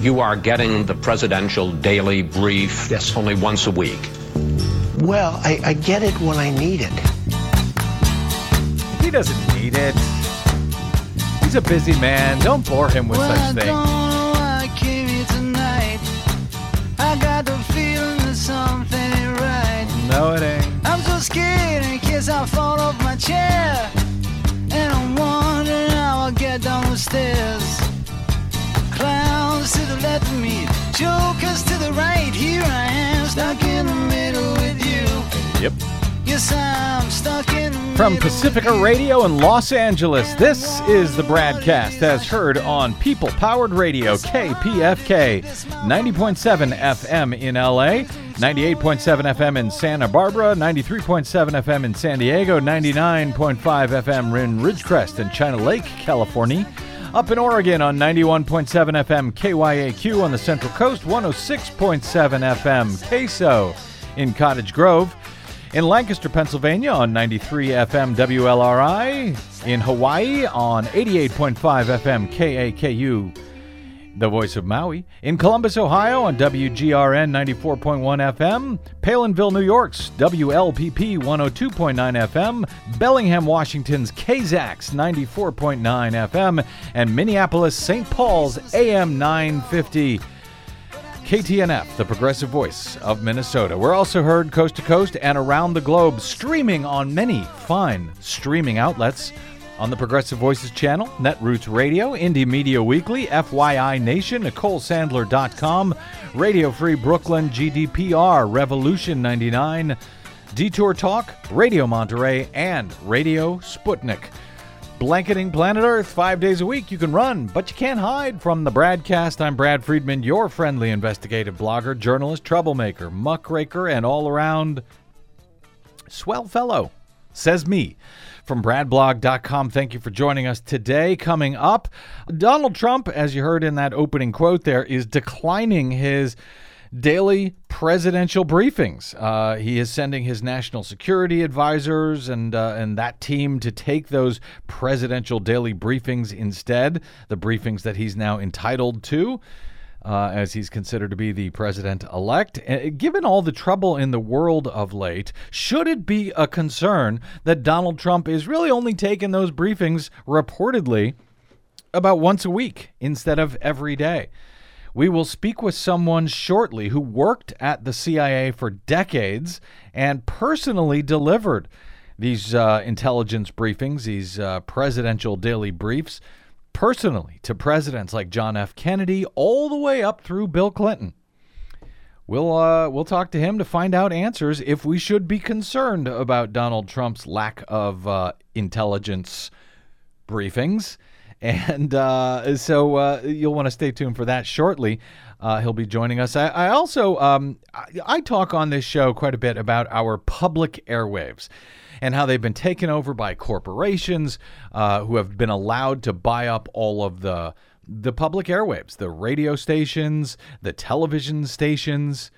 you are getting the presidential daily brief Yes. only once a week. Well, I, I get it when I need it. He doesn't need it. He's a busy man. Don't bore him with Well, I such don't things. know why I came here tonight. I got the feeling that something ain't right. No, it ain't. I'm so scared in case I fall off my chair. And I'm wondering how I'll get down the stairs. Clowns to the left of me, jokers to the right. Here I am, stuck in the middle with you. Yep. Yes, I'm stuck in From Pacifica. Radio in Los Angeles, this is the BradCast as heard on People Powered Radio, KPFK, 90.7 FM in LA, 98.7 FM in Santa Barbara, 93.7 FM in San Diego, 99.5 FM in Ridgecrest and China Lake, California. Up in Oregon on 91.7 FM KYAQ on the Central Coast, 106.7 FM Queso in Cottage Grove. In Lancaster, Pennsylvania on 93 FM WLRI. In Hawaii on 88.5 FM KAKU, the voice of Maui. In Columbus, Ohio on WGRN 94.1 FM. Palenville, New York's WLPP 102.9 FM. Bellingham, Washington's KZAX 94.9 FM. And Minneapolis, St. Paul's AM 950. KTNF, the progressive voice of Minnesota. We're also heard coast to coast and around the globe, streaming on many fine streaming outlets on the Progressive Voices channel, Netroots Radio, Indie Media Weekly, FYI Nation, NicoleSandler.com, Radio Free Brooklyn, GDPR, Revolution 99, Detour Talk, Radio Monterey, and Radio Sputnik. Blanketing planet Earth five days a week. You can run, but you can't hide from the BradCast. I'm Brad Friedman, your friendly investigative blogger, journalist, troublemaker, muckraker, and all around swell fellow. Says me. From bradblog.com, thank you for joining us today. Coming up, Donald Trump, as you heard in that opening quote there, is declining his daily presidential briefings. Uh, he is sending his national security advisors and uh, and that team to take those presidential daily briefings instead, the briefings that he's now entitled to. Uh, as he's considered to be the president elect. Uh, given all the trouble in the world of late, should it be a concern that Donald Trump is really only taking those briefings reportedly about once a week instead of every day? We will speak with someone shortly who worked at the CIA for decades and personally delivered these uh, intelligence briefings, these uh, presidential daily briefs, personally to presidents like John F. Kennedy, all the way up through Bill Clinton. We'll uh, we'll talk to him to find out answers if we should be concerned about Donald Trump's lack of uh, intelligence briefings. And uh, so uh, you'll want to stay tuned for that shortly. Uh, he'll be joining us. I, I also um, I, I talk on this show quite a bit about our public airwaves and how they've been taken over by corporations uh, who have been allowed to buy up all of the the public airwaves, the radio stations, the television stations.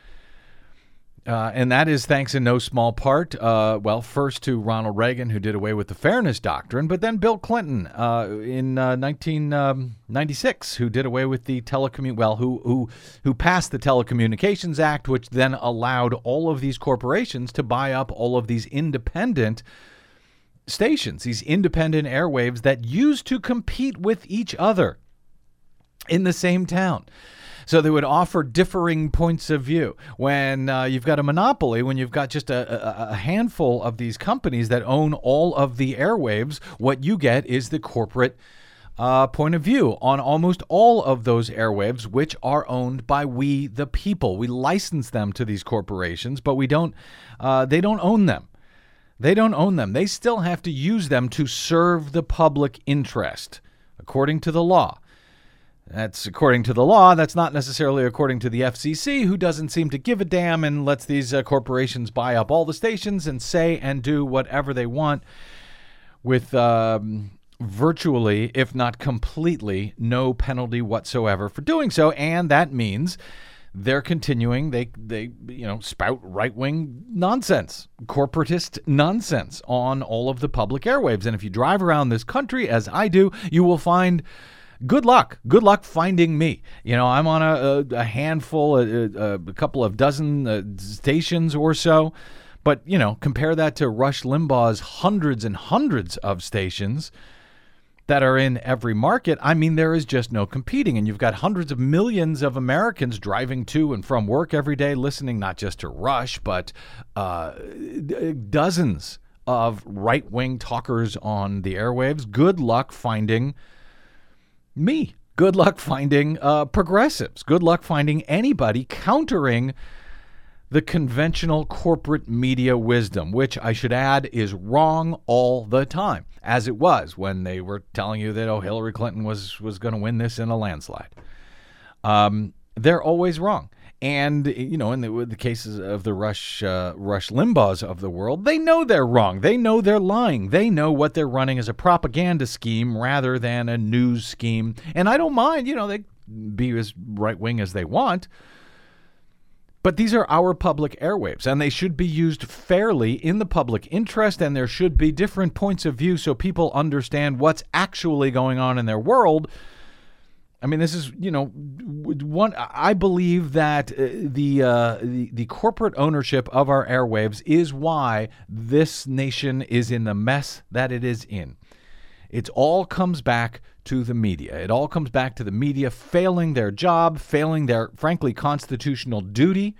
Uh, and that is thanks in no small part, uh, well, first to Ronald Reagan, who did away with the Fairness Doctrine, but then Bill Clinton uh, in uh, 1996, who did away with the telecommu well, who who who passed the Telecommunications Act, which then allowed all of these corporations to buy up all of these independent stations, these independent airwaves that used to compete with each other in the same town. So they would offer differing points of view. When uh, you've got a monopoly, when you've got just a, a, a handful of these companies that own all of the airwaves, what you get is the corporate uh, point of view on almost all of those airwaves, which are owned by we, the people. We license them to these corporations, but we don't. Uh, they don't own them. They don't own them. They still have to use them to serve the public interest, according to the law. That's according to the law. That's not necessarily according to the FCC, who doesn't seem to give a damn and lets these uh, corporations buy up all the stations and say and do whatever they want with um, virtually, if not completely, no penalty whatsoever for doing so. And that means they're continuing they they you know spout right-wing nonsense corporatist nonsense on all of the public airwaves and if you drive around this country as I do you will find good luck. Good luck finding me. You know, I'm on a, a, a handful, a, a, couple of dozen uh, stations or so. But, you know, compare that to Rush Limbaugh's hundreds and hundreds of stations that are in every market. I mean, there is just no competing. And you've got hundreds of millions of Americans driving to and from work every day, listening not just to Rush, but uh, dozens of right wing talkers on the airwaves. Good luck finding me. Good luck finding uh, progressives. Good luck finding anybody countering the conventional corporate media wisdom, which I should add is wrong all the time, as it was when they were telling you that oh Hillary Clinton was was going to win this in a landslide. Um, they're always wrong. And you know, in the, the cases of the Rush uh, Rush Limbaughs of the world, they know they're wrong. They know they're lying. They know what they're running is a propaganda scheme rather than a news scheme. And I don't mind. You know, they be as right wing as they want. But these are our public airwaves, and they should be used fairly in the public interest, and there should be different points of view so people understand what's actually going on in their world. I mean, this is you know one. I believe that uh, the, uh, the the corporate ownership of our airwaves is why this nation is in the mess that it is in. It all comes back to the media. It all comes back to the media failing their job, failing their, frankly, constitutional duty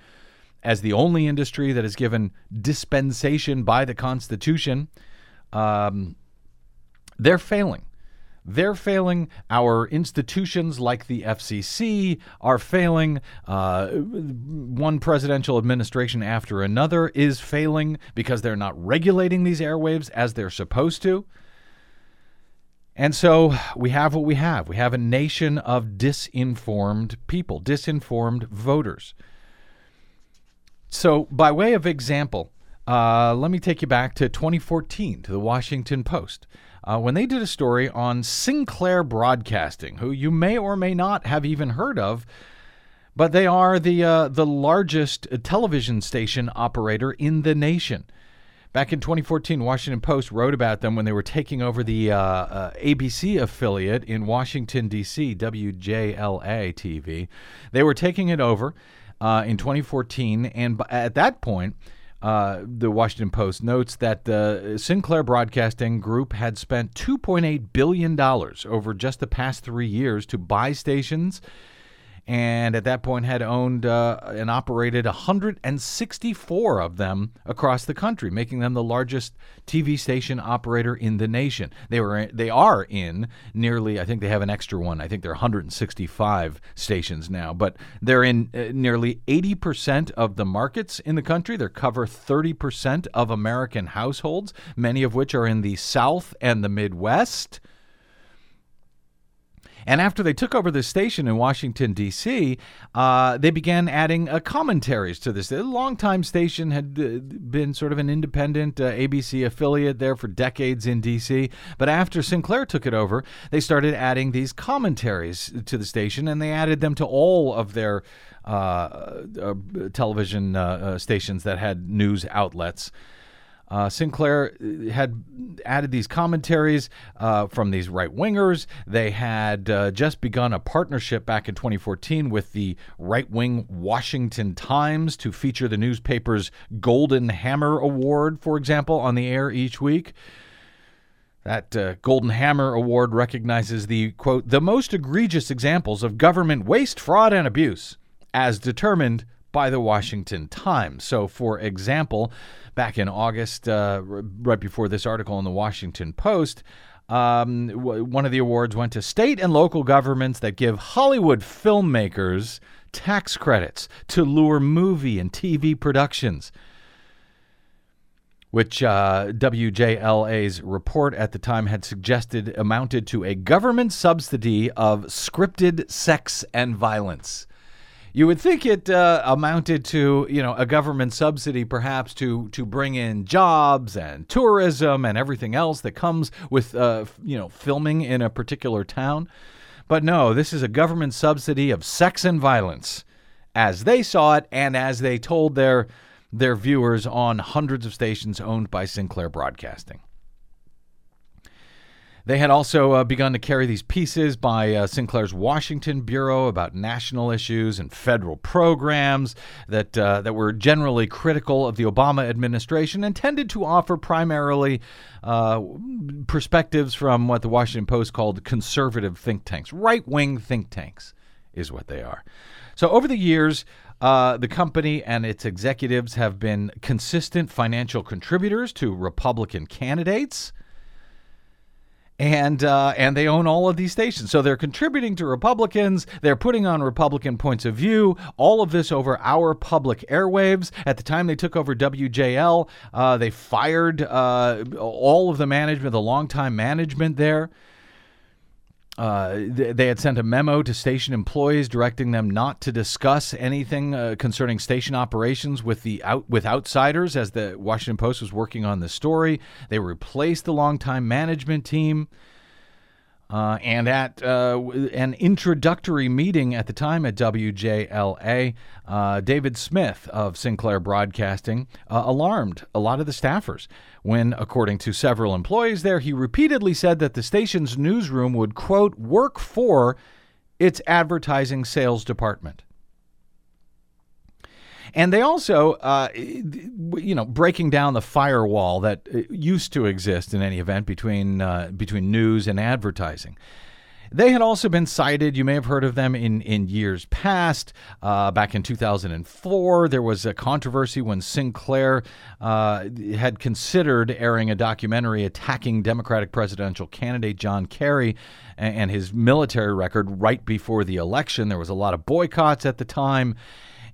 as the only industry that is given dispensation by the Constitution. Um, they're failing. They're failing. Our institutions like the FCC are failing. Uh, one presidential administration after another is failing because they're not regulating these airwaves as they're supposed to. And so we have what we have. We have a nation of disinformed people, disinformed voters. So, by way of example, uh, let me take you back to 2014 to the Washington Post. Uh, when they did a story on Sinclair Broadcasting, who you may or may not have even heard of, but they are the uh, the largest television station operator in the nation. Back in 2014, Washington Post wrote about them when they were taking over the uh, uh, ABC affiliate in Washington, D.C., WJLA TV. They were taking it over uh, in 2014, and at that point, uh, the Washington Post notes that the Sinclair Broadcasting Group had spent $2.8 billion over just the past three years to buy stations and at that point had owned uh, and operated 164 of them across the country, making them the largest TV station operator in the nation. They were they are in nearly I think they have an extra one. I think they're 165 stations now, but they're in uh, nearly 80% of the markets in the country. They cover 30% of American households, many of which are in the South and the Midwest. And after they took over the station in Washington, D.C., uh, they began adding uh, commentaries to this. The longtime station had uh, been sort of an independent uh, ABC affiliate there for decades in D.C. But after Sinclair took it over, they started adding these commentaries to the station, and they added them to all of their uh, uh, television stations that had news outlets. Uh, Sinclair uh, had added these commentaries uh, from these right wingers. They had uh, just begun a partnership back in 2014 with the right wing Washington Times to feature the newspaper's Golden Hammer Award, for example, on the air each week. That uh, Golden Hammer Award recognizes the, quote, the most egregious examples of government waste, fraud, and abuse, as determined by the Washington Times. So, for example, back in August, uh, right before this article in the Washington Post, um, w- one of the awards went to state and local governments that give Hollywood filmmakers tax credits to lure movie and TV productions. Which uh, WJLA's report at the time had suggested amounted to a government subsidy of scripted sex and violence. You would think it uh, amounted to, you know, a government subsidy perhaps to to bring in jobs and tourism and everything else that comes with, uh, you know, filming in a particular town. But no, this is a government subsidy of sex and violence, as they saw it and as they told their their viewers on hundreds of stations owned by Sinclair Broadcasting. They had also uh, begun to carry these pieces by uh, Sinclair's Washington bureau about national issues and federal programs that uh, that were generally critical of the Obama administration and tended to offer primarily uh, perspectives from what the Washington Post called conservative think tanks, right wing think tanks, is what they are. So over the years. Uh, the company and its executives have been consistent financial contributors to Republican candidates and uh, and they own all of these stations. So they're contributing to Republicans. They're putting on Republican points of view. All of this over our public airwaves. At the time they took over WJL, uh, they fired uh, all of the management, the longtime management there. Uh, they had sent a memo to station employees directing them not to discuss anything uh, concerning station operations with the out, with outsiders. As the Washington Post was working on the story, they replaced the longtime management team. Uh, and at uh, an introductory meeting at the time at WJLA, uh, David Smith of Sinclair Broadcasting uh, alarmed a lot of the staffers when, according to several employees there, he repeatedly said that the station's newsroom would, quote, work for its advertising sales department. And they also, uh, you know, breaking down the firewall that uh, used to exist in any event between uh, between news and advertising. They had also been cited. You may have heard of them in, in years past. Uh, back in 2004, there was a controversy when Sinclair uh, had considered airing a documentary attacking Democratic presidential candidate John Kerry and, and his military record right before the election. There was a lot of boycotts at the time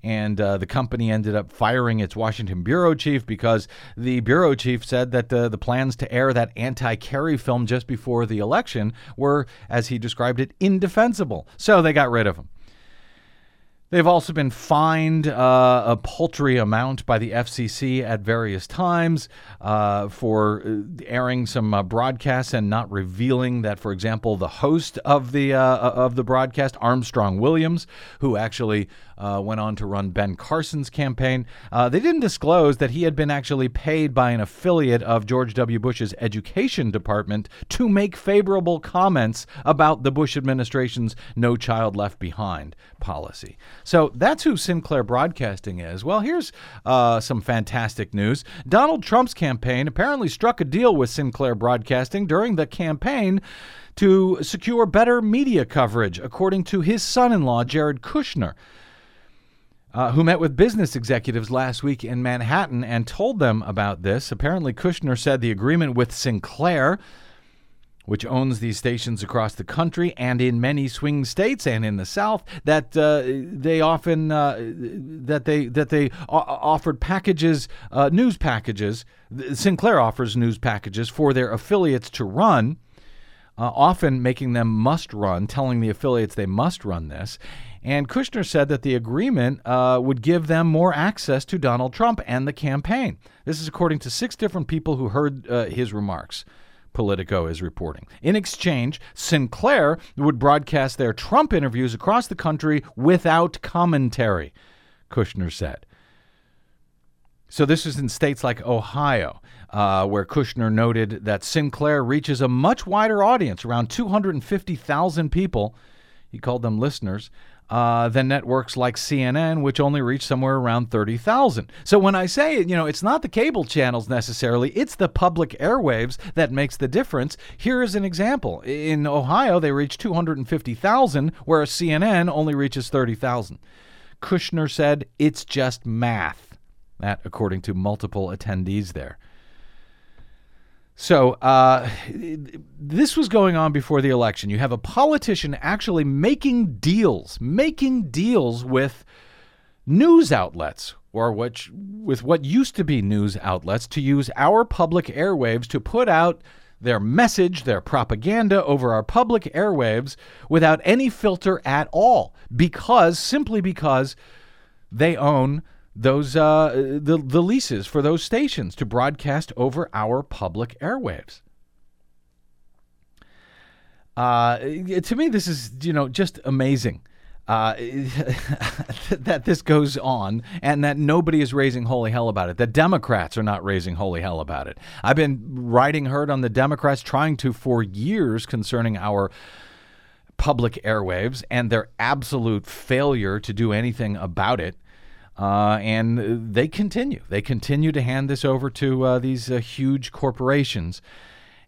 and uh, the company ended up firing its Washington bureau chief because the bureau chief said that uh, the plans to air that anti Kerry film just before the election were, as he described it, indefensible. So they got rid of him. They've also been fined uh, a paltry amount by the FCC at various times uh, for uh, airing some uh, broadcasts and not revealing that, for example, the host of the uh, of the broadcast, Armstrong Williams, who actually uh, went on to run Ben Carson's campaign. Uh, they didn't disclose that he had been actually paid by an affiliate of George W. Bush's education department to make favorable comments about the Bush administration's No Child Left Behind policy. So that's who Sinclair Broadcasting is. Well, here's uh, some fantastic news. Donald Trump's campaign apparently struck a deal with Sinclair Broadcasting during the campaign to secure better media coverage, according to his son in law, Jared Kushner uh, who met with business executives last week in Manhattan and told them about this. Apparently, Kushner said the agreement with Sinclair, which owns these stations across the country and in many swing states and in the South, that uh, they often uh, that they that they offered packages, uh, news packages. Sinclair offers news packages for their affiliates to run. Uh, often making them must run, telling the affiliates they must run this. And Kushner said that the agreement uh, would give them more access to Donald Trump and the campaign. This is according to six different people who heard uh, his remarks. Politico is reporting. In exchange, Sinclair would broadcast their Trump interviews across the country without commentary, Kushner said. So this is in states like Ohio, uh, where Kushner noted that Sinclair reaches a much wider audience, around 250,000 people. He called them listeners uh, than networks like CNN, which only reach somewhere around 30,000. So when I say, you know, it's not the cable channels necessarily, it's the public airwaves that makes the difference. Here is an example. In Ohio, they reach 250,000, whereas CNN only reaches 30,000. Kushner said, it's just math. That, according to multiple attendees there. So uh, this was going on before the election. You have a politician actually making deals, making deals with news outlets or which with what used to be news outlets to use our public airwaves to put out their message, their propaganda over our public airwaves without any filter at all because simply because they own those uh, the the leases for those stations to broadcast over our public airwaves. Uh, to me, this is you know just amazing. uh, that this goes on and that nobody is raising holy hell about it. That Democrats are not raising holy hell about it. I've been writing herd on the Democrats trying to for years concerning our public airwaves and their absolute failure to do anything about it. Uh, and they continue. They continue to hand this over to uh, these uh, huge corporations.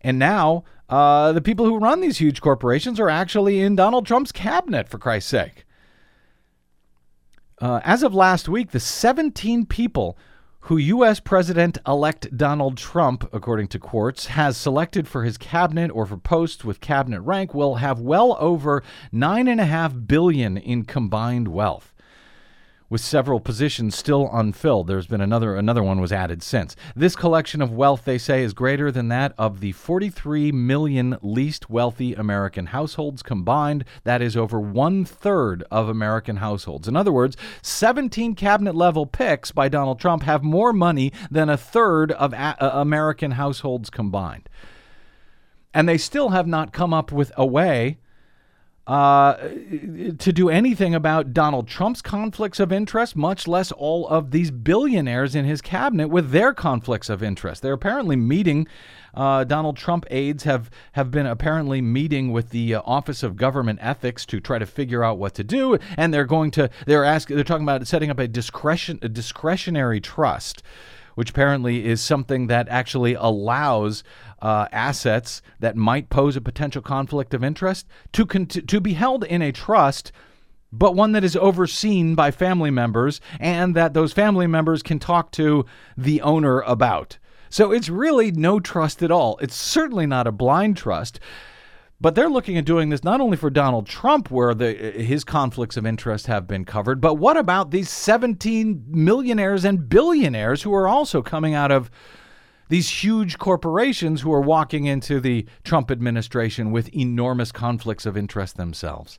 And now uh, the people who run these huge corporations are actually in Donald Trump's cabinet, for Christ's sake. Uh, as of last week, the 17 people who U.S. President elect Donald Trump, according to Quartz, has selected for his cabinet or for posts with cabinet rank will have well over 9.5 billion in combined wealth with several positions still unfilled. There's been another another one was added since. This collection of wealth they say is greater than that of the 43 million least wealthy American households combined. That is over one third of American households. In other words, 17 cabinet level picks by Donald Trump have more money than a third of a- uh, American households combined. And they still have not come up with a way uh, to do anything about Donald Trump's conflicts of interest, much less all of these billionaires in his cabinet with their conflicts of interest. They're apparently meeting. Uh, Donald Trump aides have, have been apparently meeting with the uh, Office of Government Ethics to try to figure out what to do, and they're going to they're asking they're talking about setting up a discretion a discretionary trust which apparently is something that actually allows uh, assets that might pose a potential conflict of interest to, to be held in a trust but one that is overseen by family members and that those family members can talk to the owner about. So it's really no trust at all. It's certainly not a blind trust. But they're looking at doing this not only for Donald Trump, where the, his conflicts of interest have been covered, but what about these 17 millionaires and billionaires who are also coming out of these huge corporations who are walking into the Trump administration with enormous conflicts of interest themselves.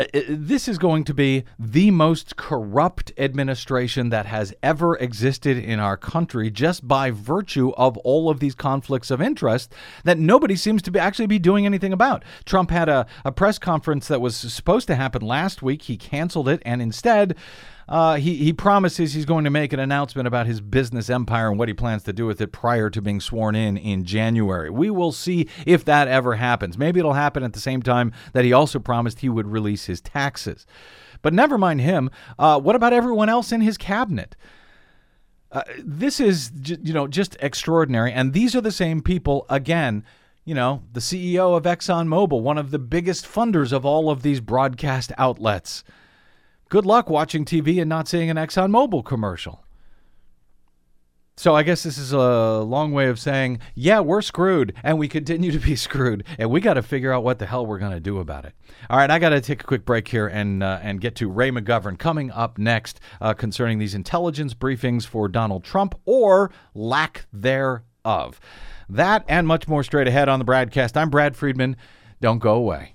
Uh, uh, this is going to be the most corrupt administration that has ever existed in our country just by virtue of all of these conflicts of interest that nobody seems to be actually be doing anything about. Trump had a, a press conference that was supposed to happen last week. He canceled it and instead uh, he, he promises he's going to make an announcement about his business empire and what he plans to do with it prior to being sworn in in January. We will see if that ever happens. Maybe it'll happen at the same time that he also promised he would release his taxes. But never mind him. Uh, what about everyone else in his cabinet? Uh, this is, you know, just extraordinary. And these are the same people, again, you know, the CEO of ExxonMobil, one of the biggest funders of all of these broadcast outlets. Good luck watching TV and not seeing an ExxonMobil commercial. So I guess this is a long way of saying, yeah, we're screwed and we continue to be screwed and we got to figure out what the hell we're going to do about it. All right, I got to take a quick break here and uh, and get to Ray McGovern coming up next uh, concerning these intelligence briefings for Donald Trump or lack thereof. That and much more straight ahead on the BradCast. I'm Brad Friedman. Don't go away.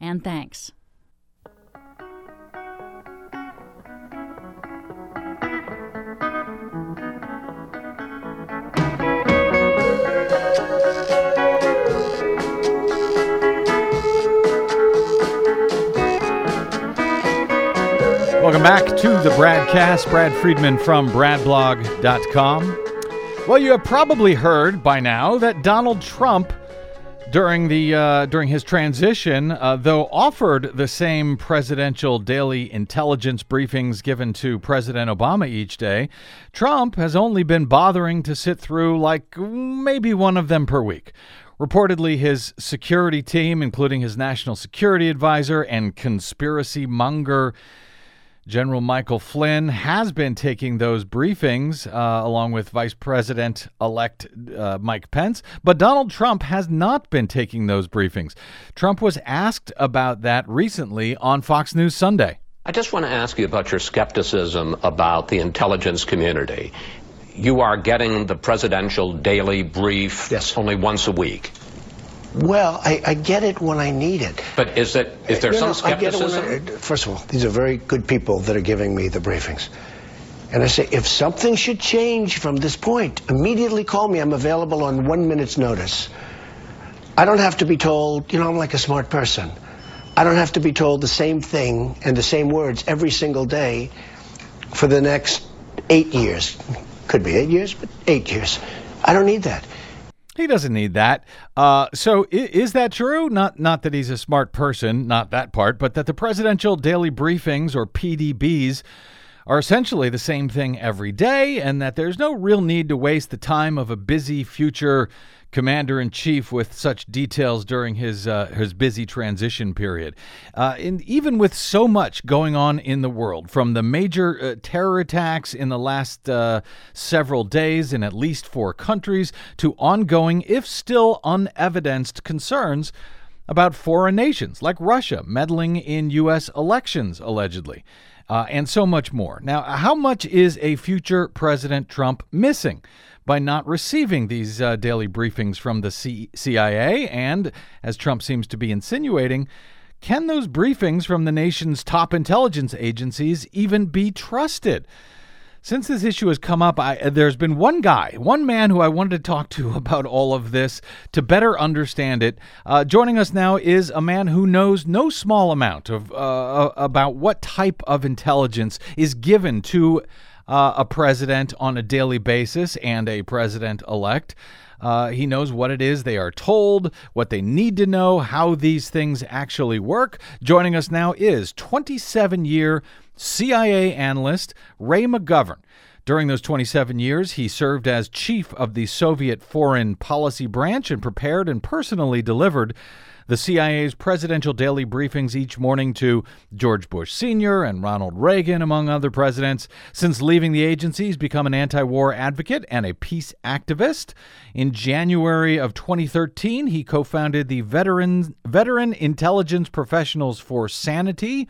and thanks. Welcome back to the BradCast. Brad Friedman from BradBlog.com. Well, you have probably heard by now that Donald Trump during the uh, during his transition, uh, though offered the same presidential daily intelligence briefings given to President Obama each day, Trump has only been bothering to sit through like maybe one of them per week. Reportedly, his security team, including his national security advisor and conspiracy monger General Michael Flynn has been taking those briefings uh, along with Vice President elect uh, Mike Pence, but Donald Trump has not been taking those briefings. Trump was asked about that recently on Fox News Sunday. I just want to ask you about your skepticism about the intelligence community. You are getting the presidential daily brief Yes. only once a week. Well, I, I get it when I need it. But is it is there No, some no, I get it when skepticism? I- first of all, these are very good people that are giving me the briefings. And I say, if something should change from this point, immediately call me. I'm available on one minute's notice. I don't have to be told, you know, I'm like a smart person. I don't have to be told the same thing and the same words every single day for the next eight years. Could be eight years, but eight years. I don't need that. He doesn't need that. Uh, so i- is that true? Not not that he's a smart person, not that part, but that the presidential daily briefings or PDBs are essentially the same thing every day, and that there's no real need to waste the time of a busy future commander in chief with such details during his uh, his busy transition period. Uh, and even with so much going on in the world, from the major uh, terror attacks in the last uh, several days in at least four countries to ongoing, if still unevidenced, concerns about foreign nations like Russia meddling in U.S. elections, allegedly, uh, and so much more. Now, how much is a future President Trump missing? By not receiving these uh, daily briefings from the C- CIA, and as Trump seems to be insinuating, can those briefings from the nation's top intelligence agencies even be trusted? Since this issue has come up, I, there's been one guy, one man who I wanted to talk to about all of this to better understand it. Uh, joining us now is a man who knows no small amount of uh, about what type of intelligence is given to uh, a president on a daily basis and a president elect. Uh, he knows what it is they are told, what they need to know, how these things actually work. Joining us now is 27 year CIA analyst Ray McGovern. During those 27 years, he served as chief of the Soviet Foreign Policy Branch and prepared and personally delivered the CIA's presidential daily briefings each morning to George Bush Sr. and Ronald Reagan, among other presidents. Since leaving the agency, he's become an anti war advocate and a peace activist. In January of 2013, he co founded the Veteran, Veteran Intelligence Professionals for Sanity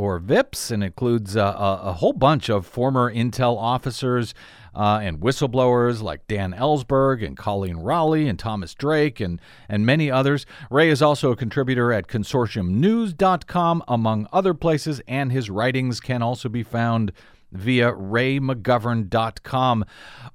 or VIPS, and includes uh, a, a whole bunch of former intel officers uh, and whistleblowers like Dan Ellsberg and Colleen Rowley and Thomas Drake and, and many others. Ray is also a contributor at consortiumnews.com, among other places, and his writings can also be found via raymcgovern.com.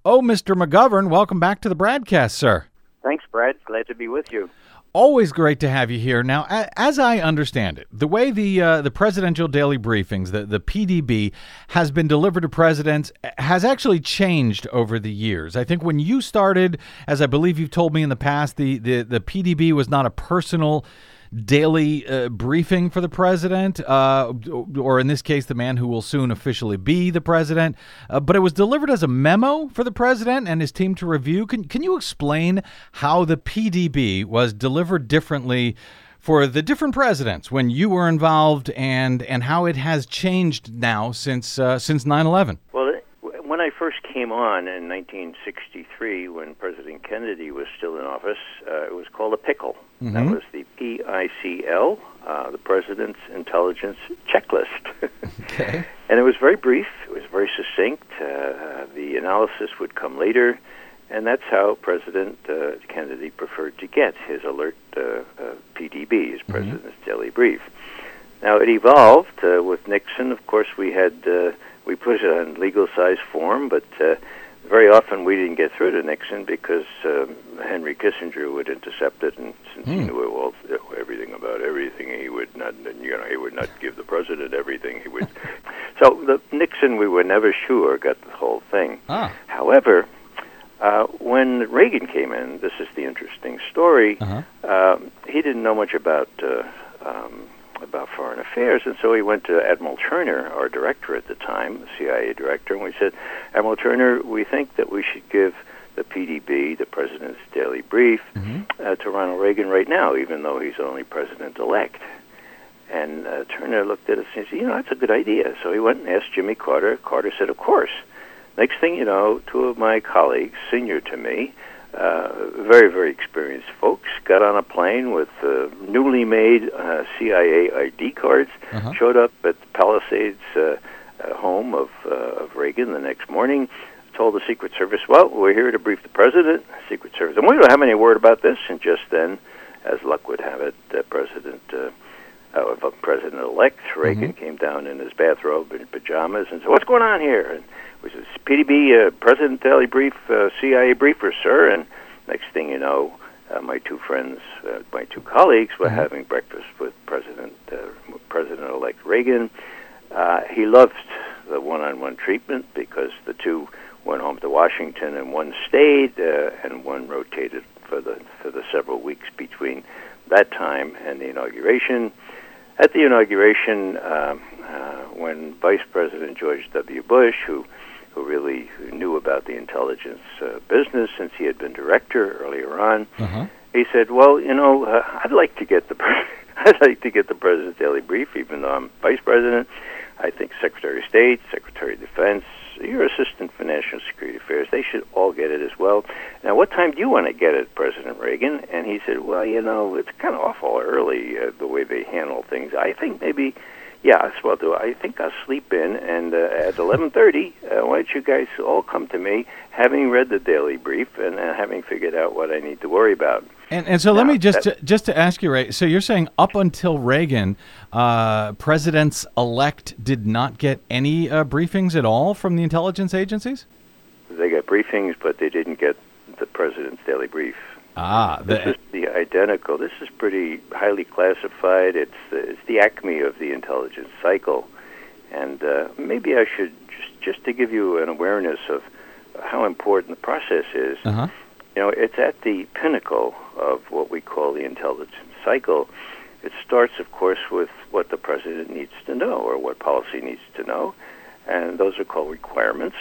Oh, Mr. McGovern, welcome back to the BradCast, sir. Thanks, Brad. Glad to be with you. Always great to have you here. Now, as I understand it, the way the uh, the presidential daily briefings, the the PDB, has been delivered to presidents has actually changed over the years. I think when you started, as I believe you've told me in the past, the the, the PDB was not a personal daily uh, briefing for the president, uh, or in this case, the man who will soon officially be the president. Uh, but it was delivered as a memo for the president and his team to review. Can can you explain how the PDB was delivered differently? For the different presidents, when you were involved, and and how it has changed now since uh, since 9/11. Well, I first came on in 1963, when President Kennedy was still in office, uh, it was called a pickle. That was the PICL, uh, the President's Intelligence Checklist. Okay. And it was very brief. It was very succinct. Uh, the analysis would come later, and that's how President uh, Kennedy preferred to get his alert uh, uh, PDB, his President's Daily Brief. Now it evolved uh, with Nixon. Of course, we had uh, we put it on legal size form, but uh, very often we didn't get through to Nixon because um, Henry Kissinger would intercept it, and since he knew all, everything about everything, he would not, you know, he would not give the president everything. He would. so the Nixon, we were never sure got the whole thing. Ah. However, uh, when Reagan came in, this is the interesting story. Uh-huh. Um, he didn't know much about uh, um, about foreign affairs, and so he went to Admiral Turner, our director at the time, the CIA director, and we said, Admiral Turner, we think that we should give the PDB, the President's Daily Brief, uh, to Ronald Reagan right now, even though he's only President-elect. And uh, Turner looked at us and said, "You know, that's a good idea." So he went and asked Jimmy Carter. Carter said, "Of course." Next thing you know, two of my colleagues, senior to me, uh, very, very experienced folks, got on a plane with uh, newly made uh, CIA ID cards, Uh-huh. showed up at the Palisades uh, uh, home of, uh, of Reagan the next morning, told the Secret Service, well, we're here to brief the President. Secret Service, and we don't have any word about this. And just then, as luck would have it, uh, President uh, uh, President-elect Reagan came down in his bathrobe and pajamas and said, "What's going on here?" And we said, "PDB uh, President Daily Brief, uh, CIA briefer, sir." And next thing you know, uh, my two friends, uh, my two colleagues, were having breakfast with President uh, President-elect Reagan. Uh, he loved the one-on-one treatment because the two went home to Washington and one stayed uh, and one rotated for the for the several weeks between that time and the inauguration. At the inauguration, um, uh, when Vice President George W. Bush, who who really knew about the intelligence uh, business since he had been director earlier on, Uh-huh. he said, "Well, you know, uh, I'd like to get the pre- I'd like to get the president's daily brief, even though I'm vice president. I think Secretary of State, Secretary of Defense, your assistant for national security affairs, they should all get it as well. Now, what time do you want to get it, President Reagan?" And he said, "Well, you know, it's kind of awful early uh, the way they handle things. I think maybe." What I'll do. I think I'll sleep in, and uh, at 11:30, uh, why don't you guys all come to me, having read the daily brief and uh, having figured out what I need to worry about. And, and so let me just to, just to ask you, Ray. So you're saying up until Reagan, uh, presidents elect did not get any uh, briefings at all from the intelligence agencies? They got briefings, but they didn't get the president's daily brief. Ah, This is the identical. This is pretty highly classified. It's the, it's the acme of the intelligence cycle, and uh, maybe I should just just to give you an awareness of how important the process is. uh-huh. You know, it's at the pinnacle of what we call the intelligence cycle. It starts, of course, with what the president needs to know or what policy needs to know, and those are called requirements.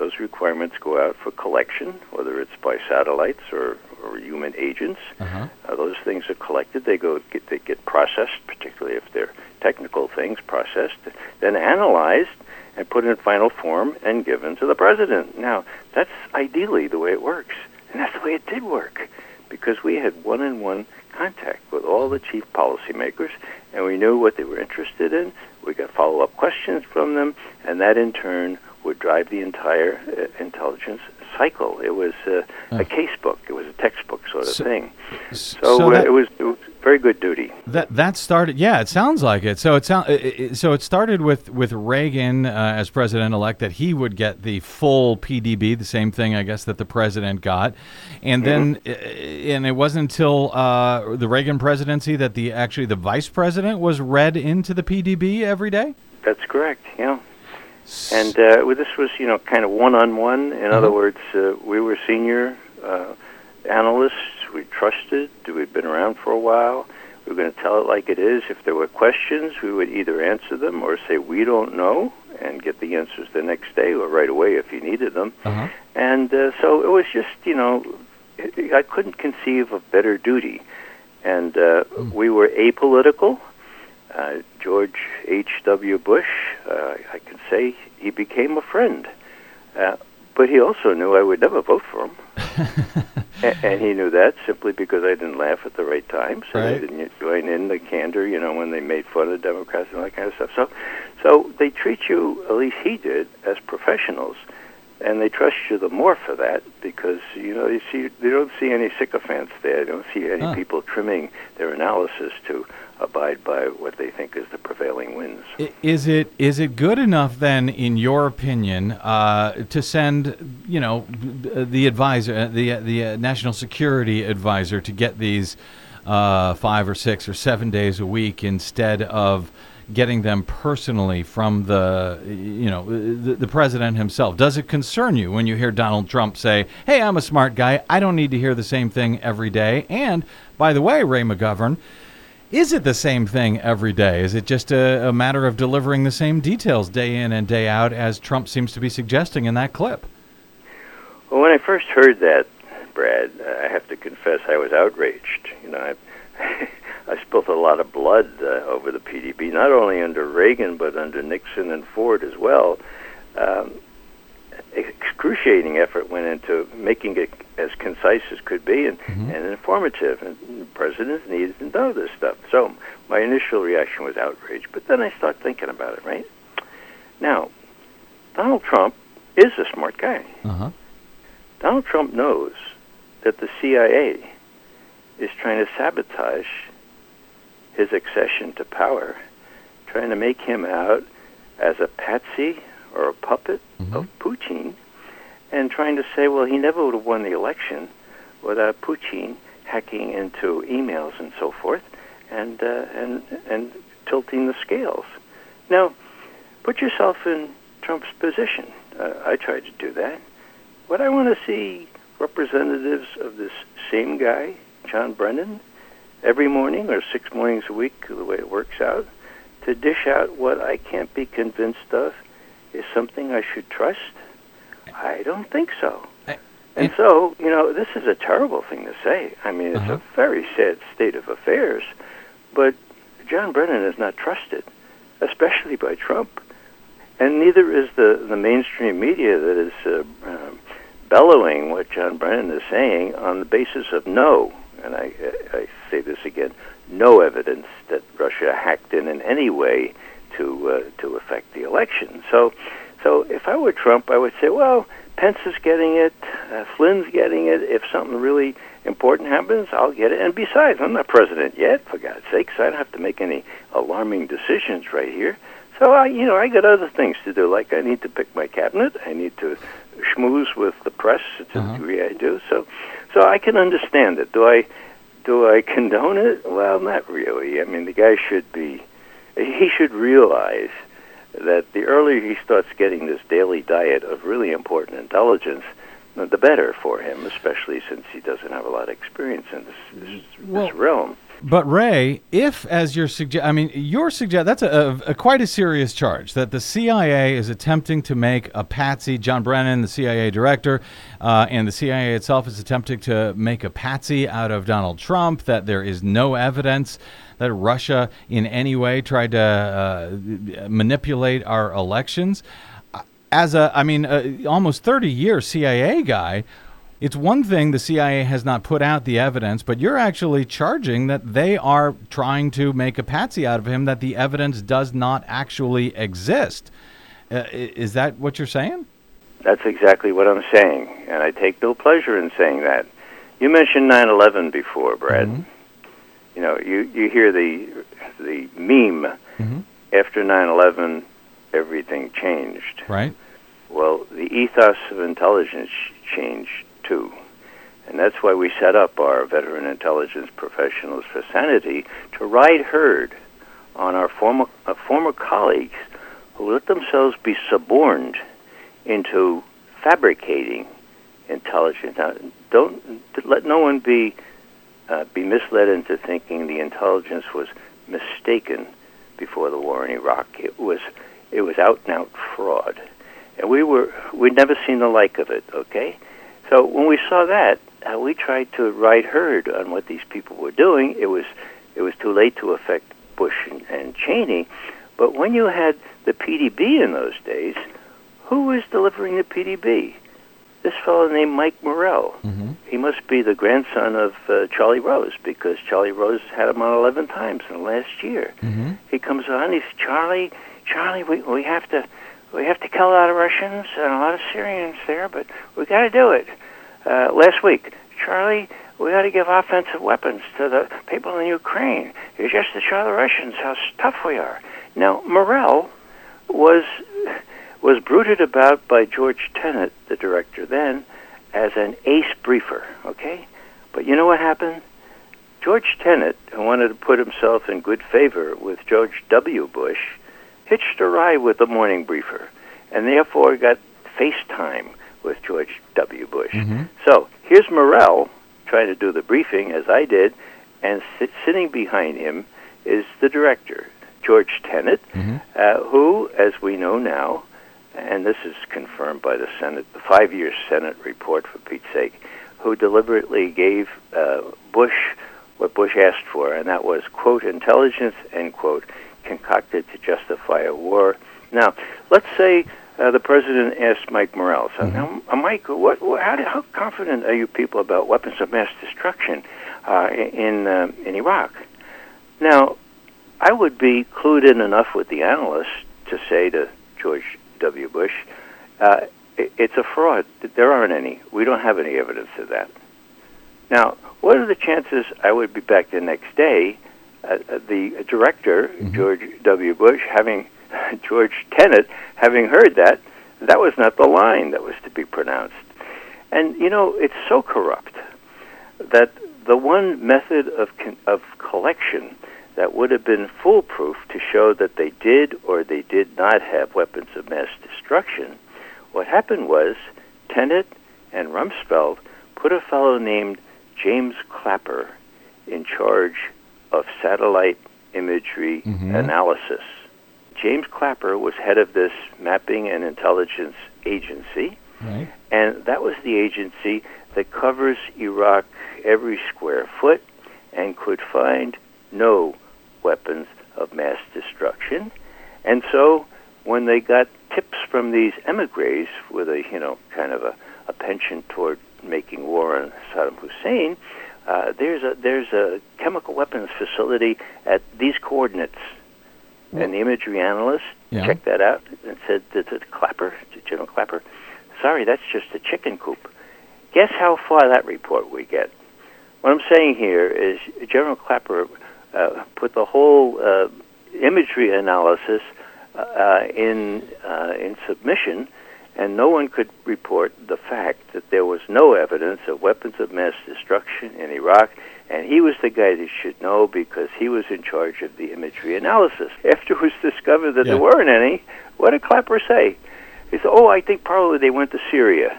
Those requirements go out for collection, whether it's by satellites or, or human agents. Uh-huh. Uh, those things are collected. They go get they get processed, particularly if they're technical things, processed, then analyzed and put in final form and given to the president. Now, that's ideally the way it works, and that's the way it did work, because we had one-on-one contact with all the chief policymakers, and we knew what they were interested in. We got follow-up questions from them, and that in turn would drive the entire uh, intelligence cycle. It was uh, a case book. It was a textbook sort of So- thing. So, So, uh, that, it was it was very good duty. that that started. Yeah, it sounds like it. So it sound it- so it started with with Reagan uh, as president elect that he would get the full PDB, the same thing I guess that the president got, and then uh, and it wasn't until uh, the Reagan presidency that the actually the vice president was read into the PDB every day. That's correct. Yeah. And uh, well, this was, you know, kind of one-on-one. In other words, uh, we were senior uh, analysts. We trusted. We'd been around for a while. We were going to tell it like it is. If there were questions, we would either answer them or say we don't know and get the answers the next day or right away if you needed them. Uh-huh. And uh, so it was just, you know, I I couldn't conceive of better duty. And uh, we were apolitical. Uh, George H.W. Bush, uh, I can say he became a friend. Uh, but he also knew I would never vote for him. A- and he knew that simply because I didn't laugh at the right times. I Right. didn't join in the candor, you know, when they made fun of Democrats and all that kind of stuff. So, so they treat you, at least he did, as professionals. And they trust you the more for that because you know you see they don't see any sycophants there. They don't see any Huh. people trimming their analysis to abide by what they think is the prevailing winds. Is it is it good enough then, in your opinion, uh, to send you know the advisor, the the uh, national security advisor, to get these uh, five or six or seven days a week instead of getting them personally from the you know the, the president himself? Does it concern you when you hear Donald Trump say, "Hey, I'm a smart guy. I don't need to hear the same thing every day"? And by the way, Ray McGovern. Is it the same thing every day? Is it just a, a matter of delivering the same details day in and day out as Trump seems to be suggesting in that clip? Well, when I first heard that, Brad, I have to confess I was outraged. You know, I, I spilt a lot of blood uh, over the PDB, not only under Reagan but under Nixon and Ford as well. Um, excruciating effort went into making it as concise as could be and, Mm-hmm. and informative. And presidents needed to know this stuff. So my initial reaction was outrage, but then I started thinking about it. Right now, Donald Trump is a smart guy. Uh-huh. Donald Trump knows that the CIA is trying to sabotage his accession to power, trying to make him out as a patsy or a puppet of Putin, and trying to say, well, he never would have won the election without Putin hacking into emails and so forth, and uh, and and tilting the scales. Now, put yourself in Trump's position. Uh, I tried to do that. Would I want to see representatives of this same guy, John Brennan, every morning or six mornings a week, the way it works out, to dish out what I can't be convinced of is something I should trust? I don't think so. Uh, And so, you know, this is a terrible thing to say. I mean, it's Uh-huh. a very sad state of affairs. But John Brennan is not trusted, especially by Trump. And neither is the, the mainstream media that is uh, um, bellowing what John Brennan is saying on the basis of no, and I, I say this again, no evidence that Russia hacked in in any way to uh, to affect the election. So, so if I were Trump, I would say, well, Pence is getting it, uh, Flynn's getting it. If something really important happens, I'll get it. And besides, I'm not president yet, for God's sakes. I don't have to make any alarming decisions right here. So, I, you know, I got other things to do. Like I need to pick my cabinet. I need to schmooze with the press to the degree I do. So, so I can understand it. Do I? Do I condone it? Well, not really. I mean, the guy should be. He should realize that the earlier he starts getting this daily diet of really important intelligence, the better for him, especially since he doesn't have a lot of experience in this, this, Well- this realm. But Ray, if as you're suggest, I mean, you're suggest that's a, a, quite a serious charge that the CIA is attempting to make a patsy. John Brennan, the CIA director, uh, and the CIA itself is attempting to make a patsy out of Donald Trump. That there is no evidence that Russia in any way tried to uh, manipulate our elections. As a, I mean, uh, almost 30 year CIA guy. It's one thing the CIA has not put out the evidence, but you're actually charging that they are trying to make a patsy out of him, that the evidence does not actually exist. Uh, is that what you're saying? That's exactly what I'm saying, and I take no pleasure in saying that. You mentioned 9/11 before, Brad. You know, you you hear the the meme Mhm. after 9/11, everything changed. Right? Well, the ethos of intelligence changed And that's why we set up our veteran intelligence professionals for sanity to ride herd on our former uh, former colleagues who let themselves be suborned into fabricating intelligence. Now, don't let no one be uh, be misled into thinking the intelligence was mistaken before the war in Iraq. It was it was out and out fraud, and we were we'd never seen the like of it. Okay, so when we saw that, uh, we tried to ride herd on what these people were doing. It was it was too late to affect Bush and, and Cheney, but when you had the PDB in those days, who was delivering the PDB? This fellow named Mike Morell. Mm-hmm. He must be the grandson of uh, Charlie Rose because Charlie Rose had him on 11 times in the last year. Mm-hmm. He comes on. He's Charlie. Charlie, we we have to we have to kill a lot of Russians and a lot of Syrians there, but we got to do it. Uh, last week, Charlie, we got to give offensive weapons to the people in Ukraine. It's just to show the Russians how tough we are. Now, Morell was was brooded about by George Tenet, the director then, as an ace briefer. Okay, but you know what happened? George Tenet, who wanted to put himself in good favor with George W. Bush, hitched a ride with the morning briefer, and therefore got FaceTime with George W. Bush. Mhm. So here's Morell trying to do the briefing as I did, and sit, sitting behind him is the director, George Tenet, Mhm. uh, who, as we know now, and this is confirmed by the Senate, the five-year Senate report, for Pete's sake, who deliberately gave uh, Bush what Bush asked for, and that was, quote, intelligence, end quote, concocted to justify a war. Now, let's say uh, the president asked Mike Morell, so, now, uh, Mike, what, what, how, do- how confident are you people about weapons of mass destruction uh, in, uh, in Iraq? Now, I would be clued in enough with the analysts to say to George W. Bush, uh, it's a fraud. There aren't any. We don't have any evidence of that. Now, what are the chances I would be back the next day? Uh, uh, the director, George W. Bush, having George Tenet, having heard that, that was not the line that was to be pronounced. And you know, it's so corrupt that the one method of con- of collection that would have been foolproof to show that they did or they did not have weapons of mass destruction, what happened was Tenet and Rumsfeld put a fellow named James Clapper in charge of satellite imagery mm-hmm. analysis. James Clapper was head of this mapping and intelligence agency, Right. and that was the agency that covers Iraq every square foot and could find no weapons of mass destruction. And so when they got tips from these emigres with a, you know, kind of a, a penchant toward making war on Saddam Hussein, uh, there's a there's a chemical weapons facility at these coordinates. And the imagery analyst Yeah. checked that out and said to, to Clapper, to General Clapper, sorry, that's just a chicken coop. Guess how far that report we get? What I'm saying here is General Clapper uh, put the whole uh, imagery analysis uh, in uh, in submission, and no one could report the fact that there was no evidence of weapons of mass destruction in Iraq, and he was the guy that should know because he was in charge of the imagery analysis. After it was discovered that Yeah. there weren't any, what did Clapper say? He said, "Oh, I think probably they went to Syria."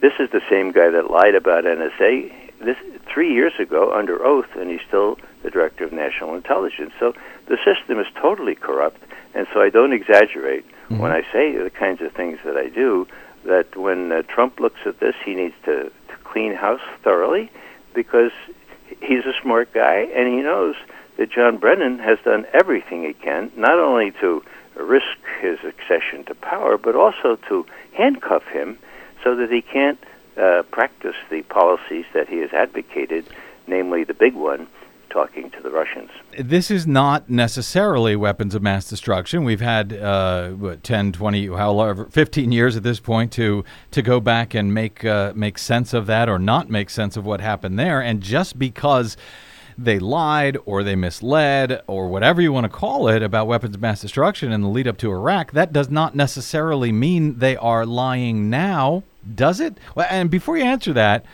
This is the same guy that lied about NSA this three years ago under oath, and he's still the director of national intelligence. So the system is totally corrupt, and so I don't exaggerate when I say the kinds of things that I do. That when uh, Trump looks at this, he needs to, to clean house thoroughly because he's a smart guy and he knows that John Brennan has done everything he can, not only to risk his accession to power, but also to handcuff him so that he can't uh, practice the policies that he has advocated, namely the big one, talking to the Russians. This is not necessarily weapons of mass destruction. We've had uh, what, 10, 20, however, 15 years at this point to to go back and make uh, make sense of that or not make sense of what happened there. And just because they lied or they misled or whatever you want to call it about weapons of mass destruction in the lead up to Iraq, that does not necessarily mean they are lying now, does it? And before you answer that,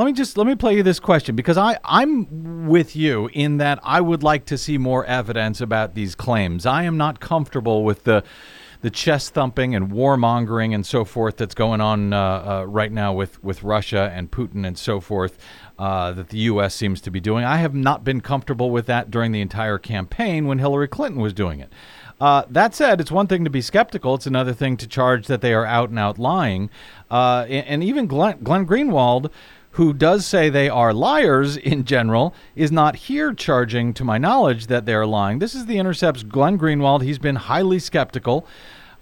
let me just let me play you this question because I I'm with you in that I would like to see more evidence about these claims. I am not comfortable with the the chest thumping and warmongering and so forth that's going on uh, uh, right now with, with Russia and Putin and so forth uh, that the U.S. seems to be doing. I have not been comfortable with that during the entire campaign when Hillary Clinton was doing it. Uh, that said, it's one thing to be skeptical. It's another thing to charge that they are out and out lying. Uh, and, and even Glenn, Glenn Greenwald, who does say they are liars in general, is not here charging, to my knowledge, that they are lying. This is The Intercept's Glenn Greenwald. He's been highly skeptical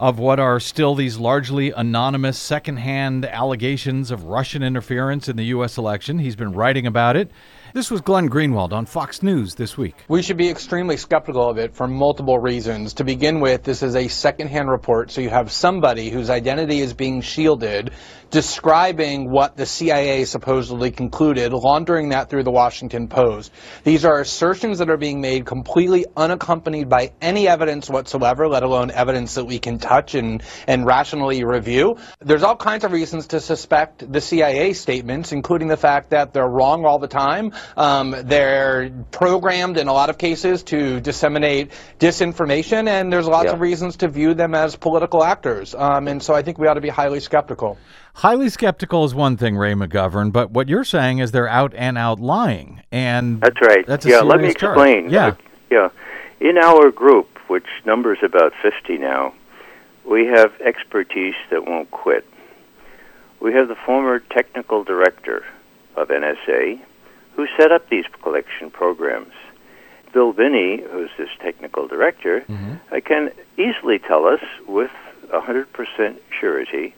of what are still these largely anonymous secondhand allegations of Russian interference in the U.S. election. He's been writing about it. This was Glenn Greenwald on Fox News this week. We should be extremely skeptical of it for multiple reasons. To begin with, this is a secondhand report, so you have somebody whose identity is being shielded describing what the CIA supposedly concluded, laundering that through the Washington Post. These are assertions that are being made completely unaccompanied by any evidence whatsoever, let alone evidence that we can touch and, and rationally review. There's all kinds of reasons to suspect the CIA statements, including the fact that they're wrong all the time. Um, they're programmed in a lot of cases to disseminate disinformation, and there's lots Yeah. of reasons to view them as political actors. Um, and so I think we ought to be highly skeptical. Highly skeptical is one thing, Ray McGovern, but what you're saying is they're out and out lying, and That's right. That's yeah, let me charge. explain. Yeah, Uh, yeah. In our group, which numbers about 50 now, we have expertise that won't quit. We have the former technical director of NSA, who set up these collection programs. Bill Binney, who's this technical director, uh, can easily tell us with 100% surety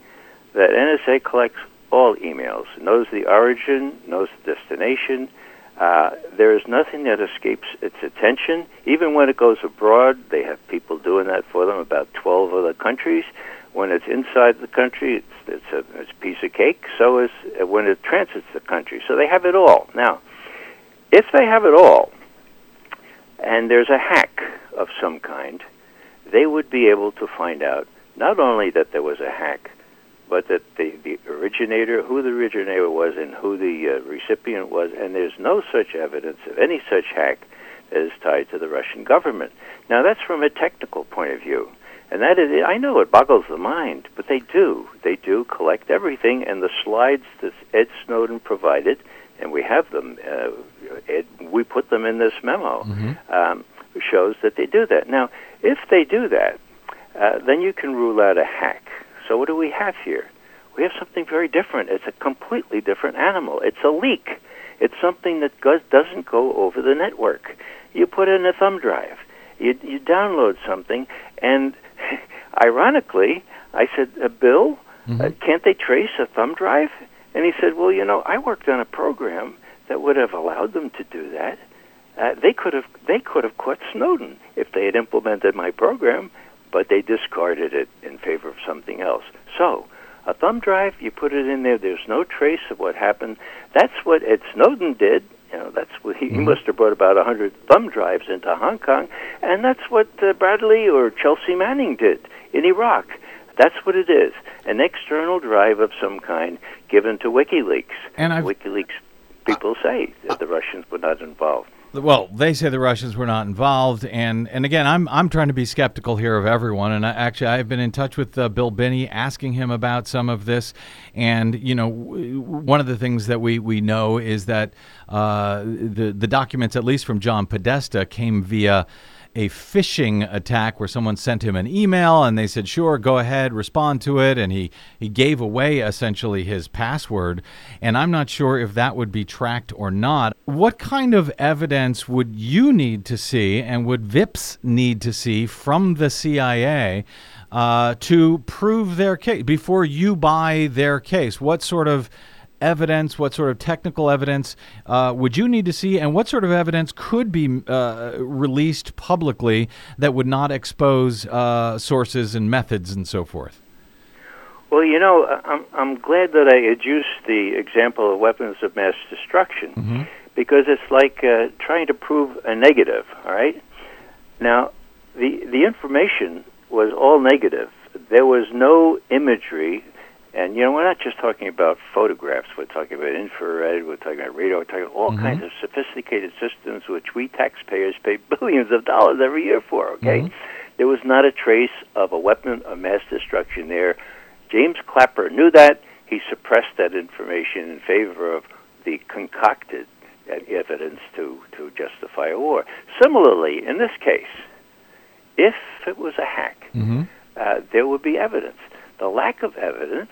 that NSA collects all emails, knows the origin, knows the destination. Uh, there is nothing that escapes its attention. Even when it goes abroad, they have people doing that for them, about 12 other countries. When it's inside the country, it's, it's, a, it's a piece of cake. So is uh, when it transits the country. So they have it all. Now, if they have it all, and there's a hack of some kind, they would be able to find out not only that there was a hack, but that the, the originator, who the originator was, and who the uh, recipient was, and there's no such evidence of any such hack that is tied to the Russian government. Now, that's from a technical point of view. And that is, I know it boggles the mind, but they do. They do collect everything, and the slides that Ed Snowden provided, and we have them, uh, Ed, we put them in this memo, um, shows that they do that. Now, if they do that, uh, then you can rule out a hack. So what do we have here? We have something very different. It's a completely different animal. It's a leak. It's something that goes, doesn't go over the network. You put in a thumb drive. You, you download something, and ironically, I said, uh, Bill, uh, can't they trace a thumb drive? And he said, Well, you know, I worked on a program that would have allowed them to do that. Uh, they could have they could have caught Snowden if they had implemented my program, but they discarded it in favor of something else. So, a thumb drive, you put it in there. There's no trace of what happened. That's what Ed Snowden did. You know, that's what he, he must have brought about a hundred thumb drives into Hong Kong, and that's what uh, Bradley or Chelsea Manning did in Iraq. That's what it is an external drive of some kind given to WikiLeaks. And I've- WikiLeaks people say that the Russians were not involved. Well, they say the Russians were not involved, and and again, I'm I'm trying to be skeptical here of everyone. And I, actually, I've been in touch with uh, Bill Binney, asking him about some of this. And you know, w- one of the things that we we know is that uh, the the documents, at least from John Podesta, came via a phishing attack where someone sent him an email and they said, sure, go ahead, respond to it. And he, he gave away essentially his password. And I'm not sure if that would be tracked or not. What kind of evidence would you need to see and would VIPS need to see from the CIA? Uh, to prove their case before you buy their case, what sort of evidence, what sort of technical evidence uh, would you need to see, and what sort of evidence could be uh, released publicly that would not expose uh, sources and methods and so forth? Well, you know, I'm I'm glad that I adduced the example of weapons of mass destruction because it's like uh, trying to prove a negative. All right. Now, the the information was all negative. There was no imagery, and you know, we're not just talking about photographs. We're talking about infrared. We're talking about radar. We're talking about all mm-hmm. kinds of sophisticated systems which we taxpayers pay billions of dollars every year for. Okay. Mm-hmm. There was not a trace of a weapon of mass destruction there. James Clapper knew that. He suppressed that information in favor of the concocted evidence to, to justify a war. Similarly, in this case, if it was a hack, mm-hmm. uh, there would be evidence. The lack of evidence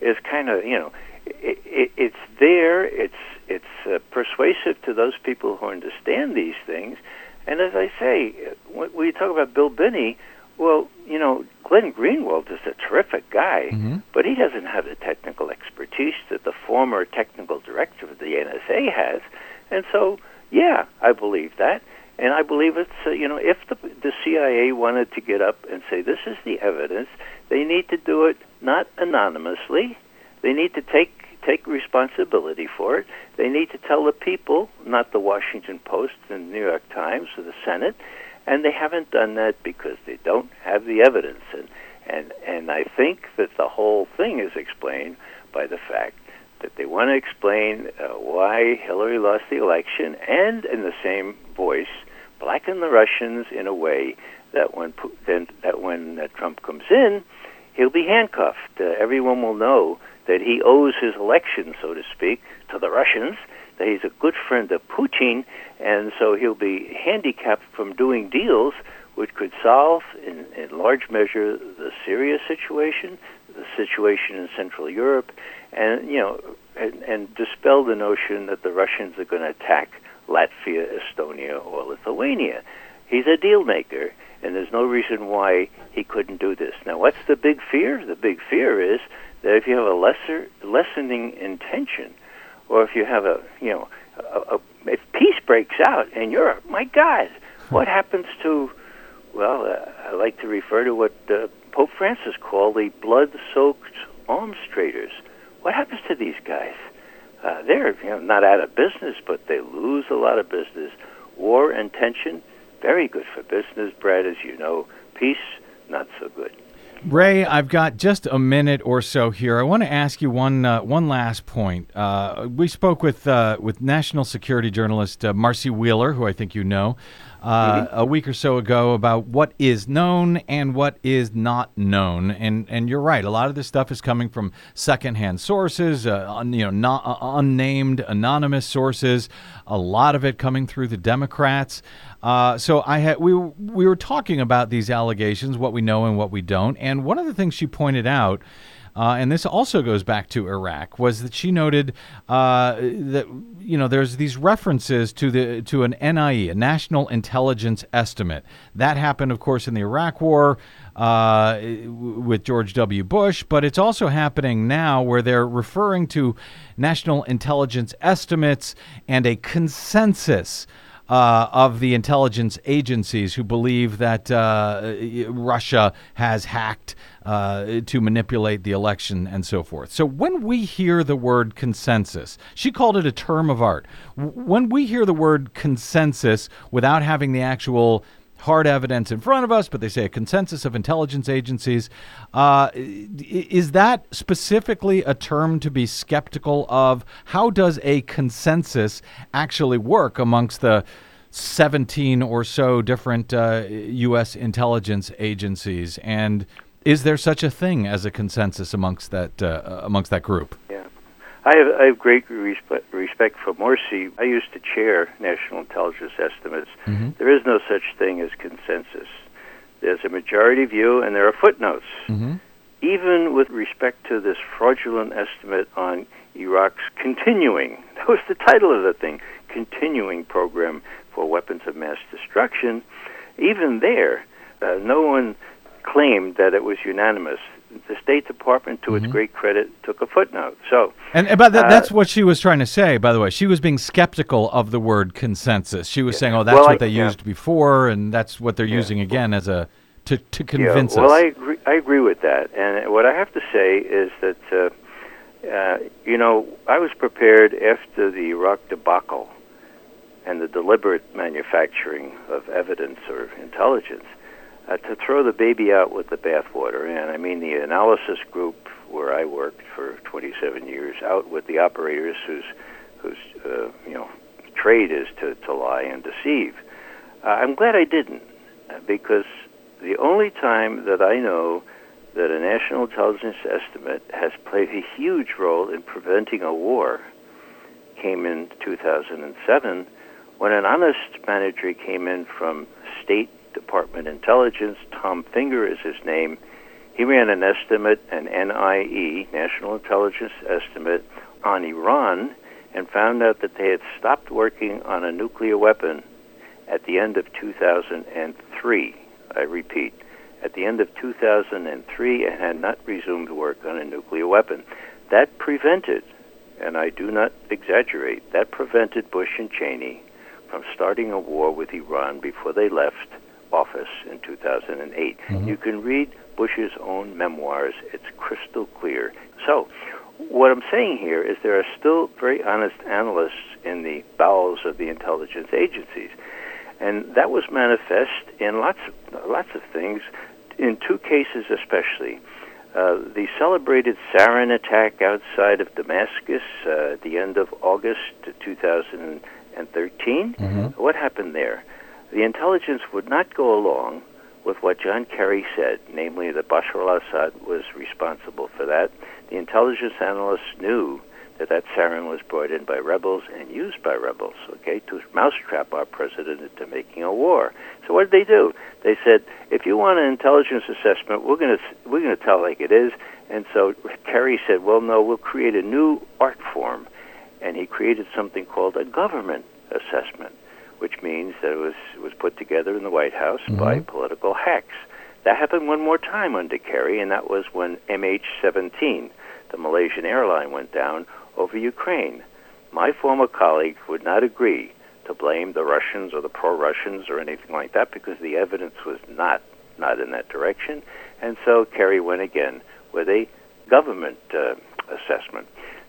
is kind of, you know, it, it, it's there. It's it's uh, persuasive to those people who understand these things. And as I say, when, you talk about Bill Binney, well, you know, Glenn Greenwald is a terrific guy, but he doesn't have the technical expertise that the former technical director of the NSA has. And so, yeah, I believe that. And I believe it's, uh, you know, if the, the CIA wanted to get up and say, this is the evidence, they need to do it not anonymously. They need to take take responsibility for it. They need to tell the people, not the Washington Post and New York Times or the Senate, and they haven't done that because they don't have the evidence. And and and I think that the whole thing is explained by the fact that they want to explain uh, why Hillary lost the election, and in the same voice, blacken the Russians in a way that when then that when uh, Trump comes in, he'll be handcuffed. Uh, everyone will know that he owes his election, so to speak, to the Russians. That he's a good friend of Putin, and so he'll be handicapped from doing deals which could solve, in, in large measure, the Syria situation, the situation in Central Europe, and you know, and, and dispel the notion that the Russians are going to attack Latvia, Estonia, or Lithuania. He's a deal maker, and there's no reason why he couldn't do this. Now, what's the big fear? The big fear is that if you have a lesser lessening intention, or if you have a you know, a, a, if peace breaks out in Europe, my God, what happens to? Well, uh, I like to refer to what uh, Pope Francis called the blood-soaked alms traders. What happens to these guys? Uh, they're you know, not out of business, but they lose a lot of business. War and tension, very good for business, Brad, as you know. Peace, not so good. Ray, I've got just a minute or so here. I want to ask you one uh, one last point. Uh, we spoke with uh, with national security journalist uh, Marcy Wheeler, who I think you know, uh, mm-hmm. a week or so ago about what is known and what is not known. And and you're right. A lot of this stuff is coming from secondhand sources, uh, you know, not, uh, unnamed, anonymous sources. A lot of it coming through the Democrats. Uh, so I had we we were talking about these allegations, what we know and what we don't. And one of the things she pointed out uh, and this also goes back to Iraq, was that she noted uh, that you know there's these references to the to an NIE, a National Intelligence Estimate. That happened, of course, in the Iraq War uh, with George W. Bush, but it's also happening now where they're referring to national intelligence estimates and a consensus uh, of the intelligence agencies who believe that uh, Russia has hacked uh, to manipulate the election and so forth. So when we hear the word consensus, she called it a term of art. When we hear the word consensus without having the actual hard evidence in front of us, but they say a consensus of intelligence agencies. Uh, is that specifically a term to be skeptical of? How does a consensus actually work amongst the 17 or so different uh, U.S. intelligence agencies? And is there such a thing as a consensus amongst that uh, amongst that group? Yeah. I have, I have great respect, respect for Marcy. I used to chair National Intelligence Estimates. Mm-hmm. There is no such thing as consensus. There's a majority view, and there are footnotes. Mm-hmm. Even with respect to this fraudulent estimate on Iraq's continuing, that was the title of the thing, continuing program for weapons of mass destruction, even there, uh, no one claimed that it was unanimous the State Department, to mm-hmm. its great credit, took a footnote. So, and about that, uh, that's what she was trying to say. By the way, she was being skeptical of the word consensus. She was yeah. saying, "Oh, that's well, what I, they yeah. used before, and that's what they're yeah. using again as a to to convince well, us." Well, I agree. I agree with that. And what I have to say is that, uh, uh, you know, I was prepared after the Iraq debacle and the deliberate manufacturing of evidence or intelligence uh, to throw the baby out with the bathwater. And I mean the analysis group where I worked for 27 years, out with the operators whose whose uh, you know trade is to, to lie and deceive. Uh, I'm glad I didn't, uh, because the only time that I know that a national intelligence estimate has played a huge role in preventing a war came in 2007 when an honest manager came in from state Department Intelligence. Tom Fingar is his name. He ran an estimate, an NIE, National Intelligence Estimate, on Iran and found out that they had stopped working on a nuclear weapon at the end of 2003. I repeat, at the end of 2003 and had not resumed work on a nuclear weapon. That prevented, and I do not exaggerate, that prevented Bush and Cheney from starting a war with Iran before they left office in 2008. Mm-hmm. You can read Bush's own memoirs, it's crystal clear. So, what I'm saying here is there are still very honest analysts in the bowels of the intelligence agencies. And that was manifest in lots of, lots of things, in two cases especially. Uh, the celebrated sarin attack outside of Damascus uh, at the end of August 2013. Mm-hmm. What happened there? The intelligence would not go along with what John Kerry said, namely that Bashar al-Assad was responsible for that. The intelligence analysts knew that that sarin was brought in by rebels and used by rebels, okay, to mousetrap our president into making a war. So what did they do? They said, if you want an intelligence assessment, we're going to we're going to tell like it is, And so Kerry said, well, no, we'll create a new art form. And he created something called a government assessment, which means that it was, was put together in the White House mm-hmm. by political hacks. That happened one more time under Kerry, and that was when MH17, the Malaysian airline, went down over Ukraine. My former colleague would not agree to blame the Russians or the pro-Russians or anything like that because the evidence was not not in that direction, and so Kerry went again with a government uh, assessment.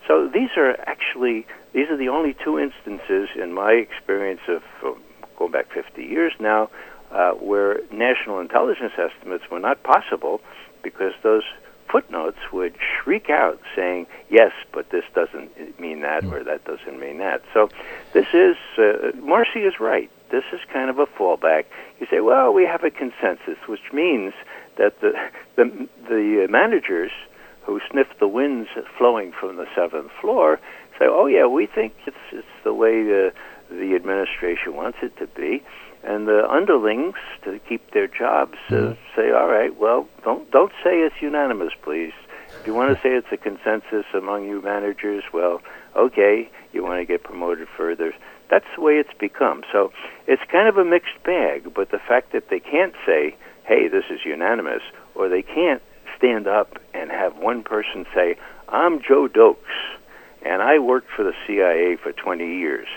So these are actually these are the only two instances in my experience of uh, going back 50 years now uh, where national intelligence estimates were not possible because those footnotes would shriek out saying, yes, but this doesn't mean that or that doesn't mean that. So this is, uh, Marcy is right. This is kind of a fallback. You say, well, we have a consensus, which means that the, the, the managers who sniff the winds flowing from the seventh floor say, oh, yeah, we think it's, it's the way the, the administration wants it to be and the underlings to keep their jobs uh, mm-hmm. say, "All right, well, don't don't say it's unanimous, please. If you want to say it's a consensus among you managers, well, okay, you want to get promoted further. That's the way it's become. So it's kind of a mixed bag. But the fact that they can't say, "Hey, this is unanimous," or they can't stand up and have one person say, "I'm Joe Doakes." And I worked for the CIA for 20 years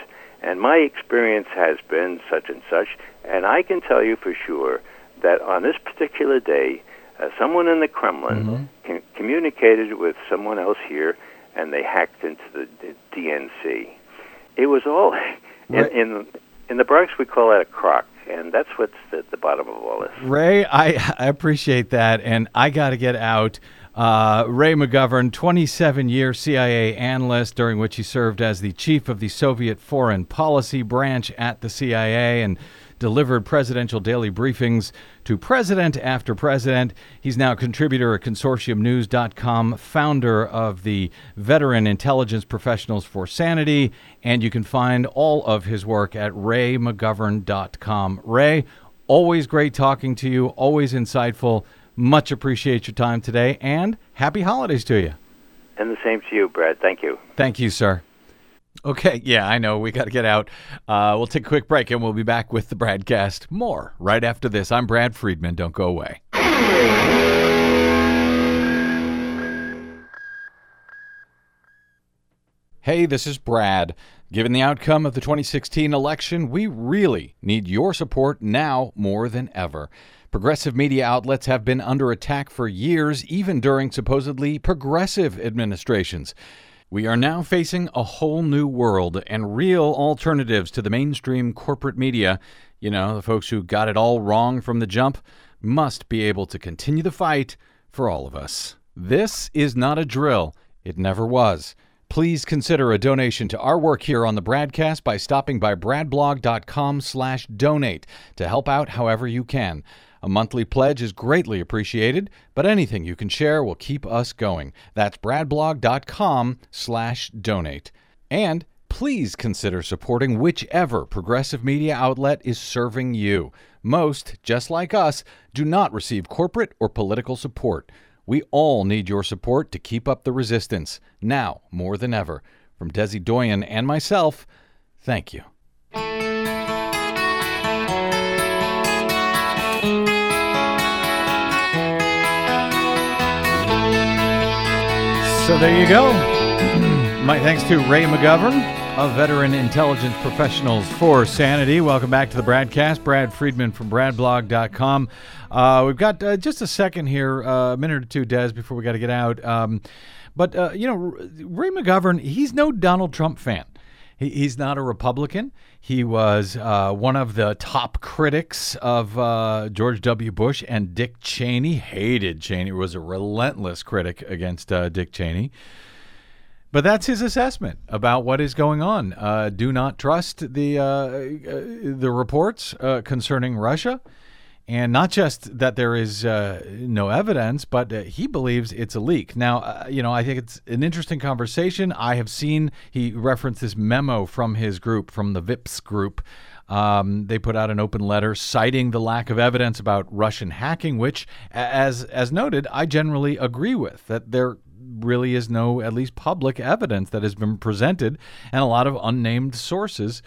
and my experience has been such and such, and I can tell you for sure that on this particular day, uh, someone in the Kremlin mm-hmm. com- communicated with someone else here, and they hacked into the, the DNC. It was all in, in in the Bronx. We call that a crock, and that's what's at the bottom of all this. Ray, I, I appreciate that, and I got to get out. Uh, Ray McGovern, 27 year CIA analyst, during which he served as the chief of the Soviet Foreign Policy Branch at the CIA and delivered presidential daily briefings to president after president. He's now a contributor at consortiumnews.com, founder of the Veteran Intelligence Professionals for Sanity, and you can find all of his work at raymcgovern.com. Ray, always great talking to you, always insightful. Much appreciate your time today, and happy holidays to you. And the same to you, Brad. Thank you. Thank you, sir. Okay, yeah, I know. We got to get out. Uh, we'll take a quick break and we'll be back with the BradCast more right after this. I'm Brad Friedman. Don't go away. Hey, this is Brad. Given the outcome of the 2016 election, we really need your support now more than ever. Progressive media outlets have been under attack for years, even during supposedly progressive administrations. We are now facing a whole new world and real alternatives to the mainstream corporate media. You know, the folks who got it all wrong from the jump must be able to continue the fight for all of us. This is not a drill. It never was. Please consider a donation to our work here on the BradCast by stopping by bradblog.com/donate to help out however you can. A monthly pledge is greatly appreciated, but anything you can share will keep us going. That's bradblog.com/donate. And please consider supporting whichever progressive media outlet is serving you. Most, just like us, do not receive corporate or political support. We all need your support to keep up the resistance, now more than ever. From Desi Doyen and myself, thank you. So there you go. My thanks to Ray McGovern of Veteran Intelligence Professionals for Sanity. Welcome back to the BradCast. Brad Friedman from bradblog.com. Uh, we've got uh, just a second here, uh, a minute or two, Des, before we got to get out. Um, but, uh, you know, Ray McGovern, he's no Donald Trump fan. He, he's not a Republican. He was uh, one of the top critics of uh, George W. Bush and Dick Cheney. Hated Cheney. Was a relentless critic against uh, Dick Cheney. But that's his assessment about what is going on. Uh, do not trust the uh, uh, the reports concerning Russia And not just that there is uh, no evidence, but uh, he believes it's a leak. Now, uh, you know, I think it's an interesting conversation. I have seen he referenced this memo from his group, from the VIPS group. Um, they put out an open letter citing the lack of evidence about Russian hacking, which, as as noted, I generally agree with. That there really is no, at least public evidence that has been presented, and a lot of unnamed sources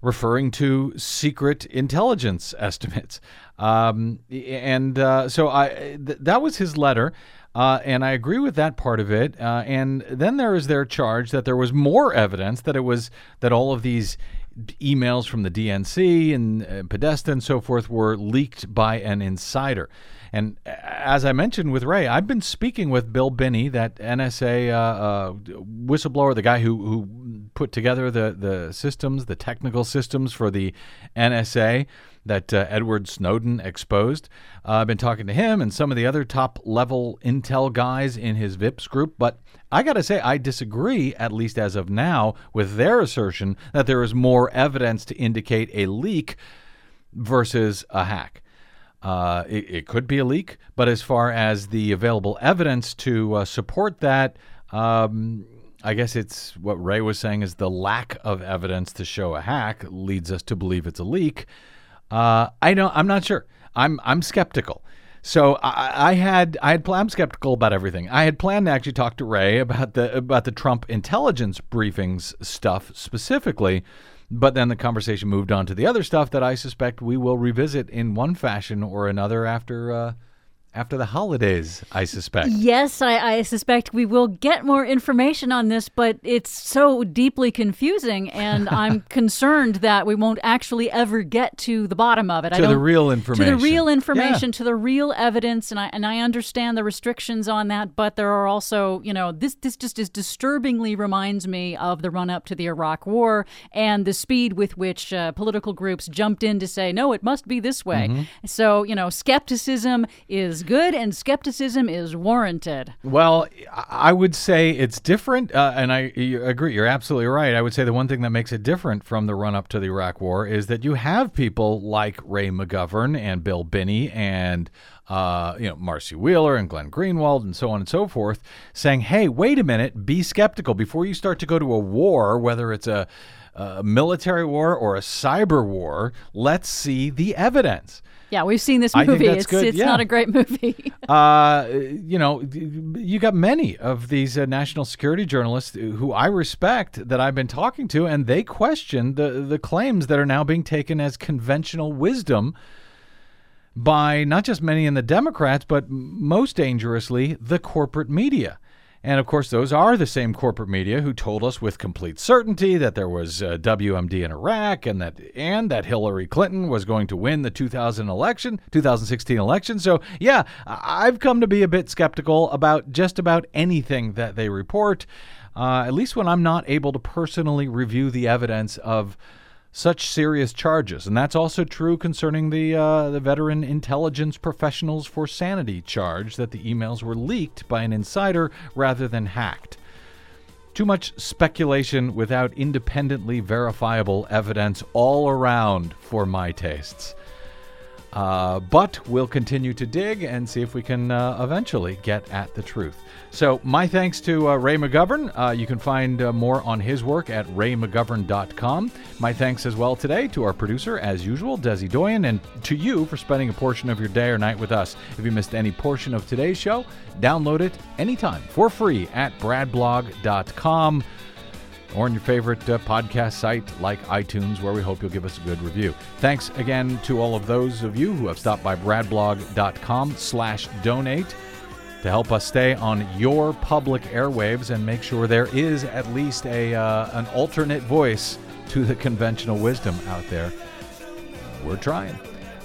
referring to secret intelligence estimates. Um, and uh, so I th- that was his letter. Uh, and I agree with that part of it. Uh, and then there is their charge that there was more evidence that it was that all of these emails from the DNC and uh, Podesta and so forth were leaked by an insider. And as I mentioned with Ray, I've been speaking with Bill Binney, that NSA uh, uh, whistleblower, the guy who, who put together the, the systems, the technical systems for the NSA that uh, Edward Snowden exposed. Uh, I've been talking to him and some of the other top level intel guys in his VIPS group, but I got to say, I disagree, at least as of now, with their assertion that there is more evidence to indicate a leak versus a hack. Uh, it, it, could be a leak, but as far as the available evidence to uh, support that, um, I guess it's what Ray was saying is the lack of evidence to show a hack leads us to believe it's a leak. Uh, I don't. I'm not sure. I'm I'm skeptical. So I, I had I had I'm skeptical about everything. I had planned to actually talk to Ray about the about the Trump intelligence briefings stuff specifically, but then the conversation moved on to the other stuff that I suspect we will revisit in one fashion or another after uh, after the holidays, I suspect. Yes, I, I, suspect we will get more information on this, but it's so deeply confusing, and I'm concerned that we won't actually ever get to the bottom of it. To the real information. To the real information, yeah. to the real evidence, and I and I understand the restrictions on that, but there are also, you know, this this just is disturbingly reminds me of the run up to the Iraq War and the speed with which uh, political groups jumped in to say no, it must be this way. Mm-hmm. So you know, skepticism is is good and skepticism is warranted. Well, I would say it's different, uh, and I agree. You're absolutely right. I would say the one thing that makes it different from the run up to the Iraq War is that you have people like Ray McGovern and Bill Binney and uh, you know, Marcy Wheeler and Glenn Greenwald and so on and so forth, saying, "Hey, wait a minute, be skeptical before you start to go to a war, whether it's a, a military war or a cyber war. Let's see the evidence." Yeah, we've seen this movie. it's good. it's yeah. not a great movie. uh, you know, you got many of these uh, national security journalists who I respect that I've been talking to, and they question the the claims that are now being taken as conventional wisdom by not just many in the Democrats, but most dangerously the corporate media. And of course, those are the same corporate media who told us with complete certainty that there was uh, WMD in Iraq and that and that Hillary Clinton was going to win the 2000 election, 2016 election. So, yeah, I've come to be a bit skeptical about just about anything that they report. Uh, at least when I'm not able to personally review the evidence of such serious charges. And that's also true concerning the, uh, the veteran intelligence professionals for sanity charge that the emails were leaked by an insider rather than hacked. Too much speculation without independently verifiable evidence all around for my tastes. Uh, but we'll continue to dig and see if we can uh, eventually get at the truth. So, my thanks to uh, Ray McGovern. Uh, you can find uh, more on his work at raymcgovern.com. My thanks as well today to our producer, as usual, Desi Doyen, and to you for spending a portion of your day or night with us. If you missed any portion of today's show, download it anytime for free at bradblog.com or on your favorite uh, podcast site like iTunes, where we hope you'll give us a good review. Thanks again to all of those of you who have stopped by bradblog.com slash donate to help us stay on your public airwaves and make sure there is at least a uh, an alternate voice to the conventional wisdom out there. We're trying.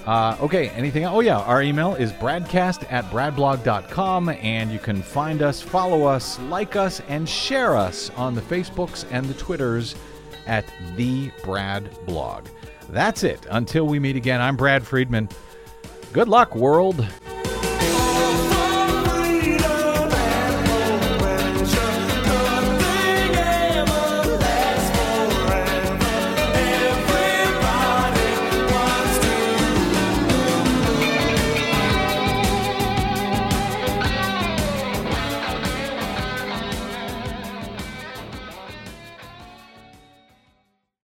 Uh, okay, anything? Oh, yeah, our email is bradcast at bradblog.com, and you can find us, follow us, like us, and share us on the Facebooks and the Twitters at The Brad Blog. That's it. Until we meet again, I'm Brad Friedman. Good luck, world.